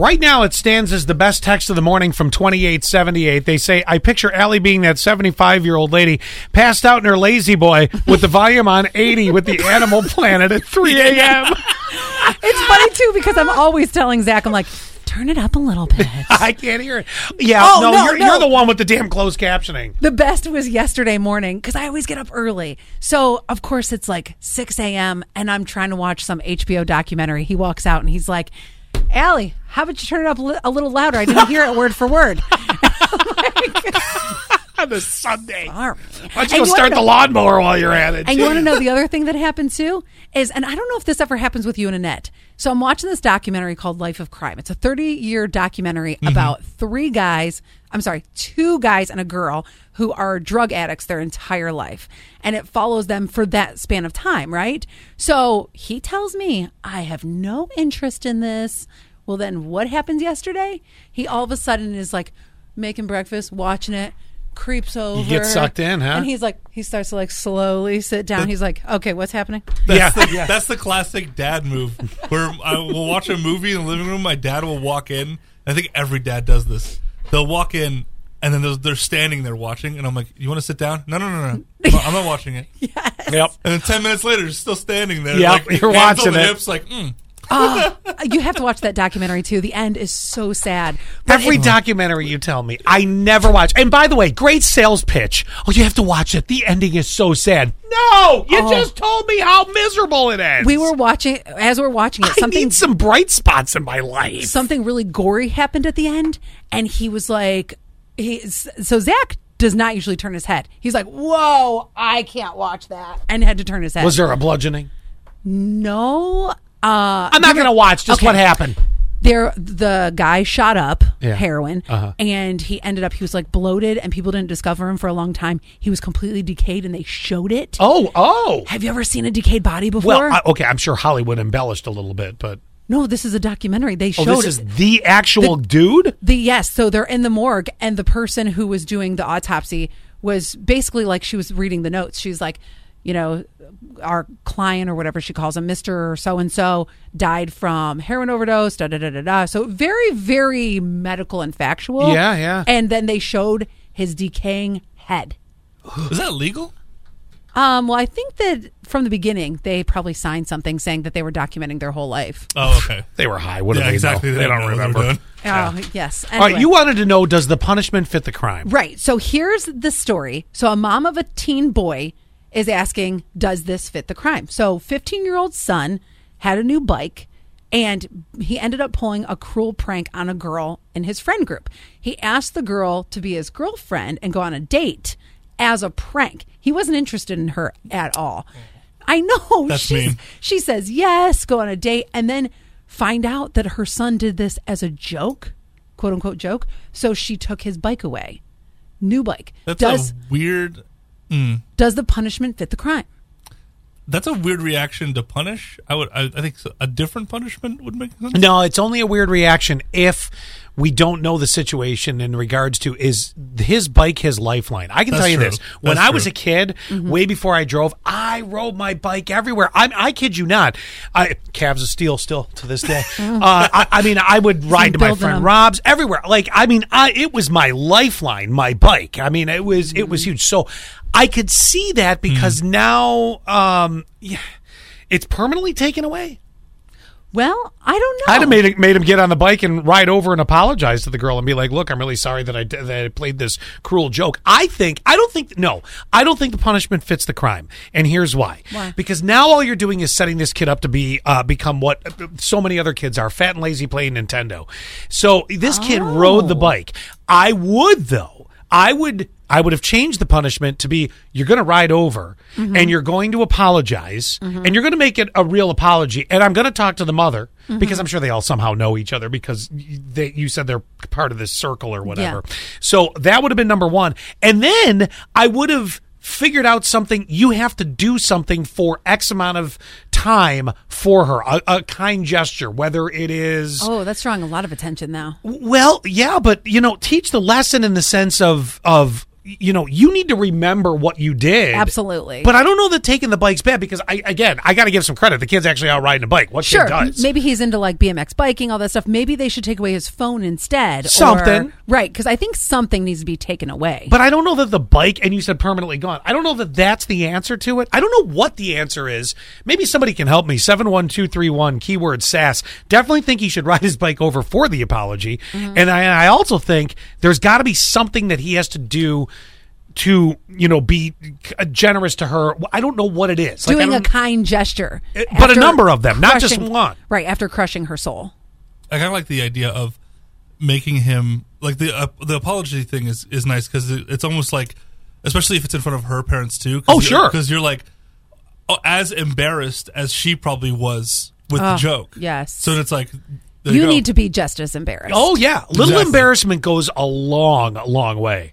Right now, it stands as the best text of the morning from 2878. They say, I picture Allie being that 75 year old lady passed out in her La-Z-Boy with the volume on 80 with the Animal Planet at 3 a.m. It's funny too because I'm always telling Zach, I'm like, turn it up a little bit. I can't hear it. Yeah, Oh, no, no, you're, no. you're the one with the damn closed captioning. The best was yesterday morning because I always get up early. So, of course, it's like 6 a.m. and I'm trying to watch some HBO documentary. He walks out and he's like, Allie, how about you turn it up a little louder? I didn't hear it word for word. Oh On the Sunday. Sorry. Why don't you And go you start the lawnmower while you're at it? And you want to know the other thing that happened too is, and I don't know if this ever happens with you and Annette. So I'm watching this documentary called Life of Crime. It's a 30 year documentary mm-hmm. about three guys. I'm sorry, two guys and a girl who are drug addicts their entire life, and it follows them for that span of time, right? So he tells me I have no interest in this. Well, then what happens yesterday? He all of a sudden is like making breakfast, watching it. Creeps over. get sucked in, huh? And he's like, he starts to like slowly sit down. He's like, okay, what's happening? That's, Yeah. the, that's the classic dad move where I will watch a movie in the living room. My dad will walk in. I think every dad does this. They'll walk in and then they're, they're standing there watching, and I'm like, "You want to sit down? No, no, no, no. I'm not, I'm not watching it." Yep. And then ten minutes later, they're still standing there. Yep, like, you're hands on watching the it. Hips, like, mm. Ah, you have to watch that documentary too. The end is so sad. But Every it- documentary you tell me, I never watch. And by the way, great sales pitch. Oh, you have to watch it. The ending is so sad. No, you Oh. just told me how miserable it ends. we were watching as we're watching it. I Something need some bright spots in my life. something really gory happened at the end, and he was like, he so Zach does not usually turn his head. He's like, "Whoa, I can't watch that," and had to turn his head. Was there a bludgeoning? no? Uh, I'm not going to watch. Just Okay. what happened. there the guy shot up Yeah. heroin Uh-huh. and he ended up he was like bloated and people didn't discover him for a long time he was completely decayed and they showed it Oh, oh. have you ever seen a decayed body before Well, I, okay. I'm sure Hollywood embellished a little bit, but no this is a documentary they oh, showed this is the actual dude. the yes so they're in the morgue and the person who was doing the autopsy was basically like she was reading the notes she's like you know our client or whatever she calls him mr so and so died from heroin overdose da da da da da so very very medical and factual Yeah, yeah. and then they showed his decaying head is that legal? um well i think that from the beginning they probably signed something saying that they were documenting their whole life Oh, okay. They were high. What do yeah, they exactly. know? They, don't know what they're remember. doing. oh yes All right, Anyway. you wanted to know: Does the punishment fit the crime? Right. So here's the story. So a mom of a teen boy is asking, does this fit the crime? So 15 year old son had a new bike and he ended up pulling a cruel prank on a girl in his friend group. He asked the girl to be his girlfriend and go on a date as a prank. He wasn't interested in her at all. I know. That's mean. She says yes, go on a date, and then find out that her son did this as a joke, quote unquote joke. So she took his bike away. New bike. That's does a weird. does the punishment fit the crime? That's a weird reaction to punish. I would. I, I think a different punishment would make sense. No, it's only a weird reaction if we don't know the situation in regards to is his bike his lifeline. I can That's tell you true. this: when That's I was true. a kid, mm-hmm. way before I drove, I rode my bike everywhere. I, I kid you not. I calves of steel still to this day. uh, I, I mean, I would ride to my friend them. Rob's everywhere. Like, I mean, I, it was my lifeline, my bike. I mean, it was it was huge. So I could see that because now, um, yeah, it's permanently taken away. Well, I don't know. I'd have made, made him get on the bike and ride over and apologize to the girl and be like, "Look, I'm really sorry that I that I played this cruel joke." I think I don't think no, I don't think the punishment fits the crime, and here's why. Why? Because now all you're doing is setting this kid up to be uh, become what so many other kids are: fat and lazy playing Nintendo. So this kid rode the bike. I would though. I would. I would have changed the punishment to be you're going to ride over mm-hmm. and you're going to apologize mm-hmm. and you're going to make it a real apology and I'm going to talk to the mother mm-hmm. because I'm sure they all somehow know each other because they, you said they're part of this circle or whatever. So that would have been number one. And then I would have figured out something you have to do something for x amount of time for her a, a kind gesture whether it is Oh, that's drawing a lot of attention now. well, yeah, but you know, teach the lesson in the sense of of you know, you need to remember what you did. Absolutely. But I don't know that taking the bike's bad because I again I got to give some credit. The kid's actually out riding a bike. What Sure. does? Maybe he's into like BMX biking, all that stuff. Maybe they should take away his phone instead. or- Something. right. Because I think something needs to be taken away. But I don't know that the bike, and you said permanently gone. I don't know that that's the answer to it. I don't know what the answer is. Maybe somebody can help me. 71231, keyword sass. Definitely think he should ride his bike over for the apology. Mm-hmm. And I, I also think there's got to be something that he has to do to, you know, be uh, generous to her. I don't know what it is. Like, Doing a kind gesture. Uh, but a number of them, not just one. Right. After crushing her soul. I kind of like the idea of making him like the uh, the apology thing is is nice because it, it's almost like, especially if it's in front of her parents too. Oh, sure. because you're like oh, as embarrassed as she probably was with the Oh, joke. yes. So it's like there You need to be just as embarrassed. Oh, yeah. Little Exactly. embarrassment goes a long, long way.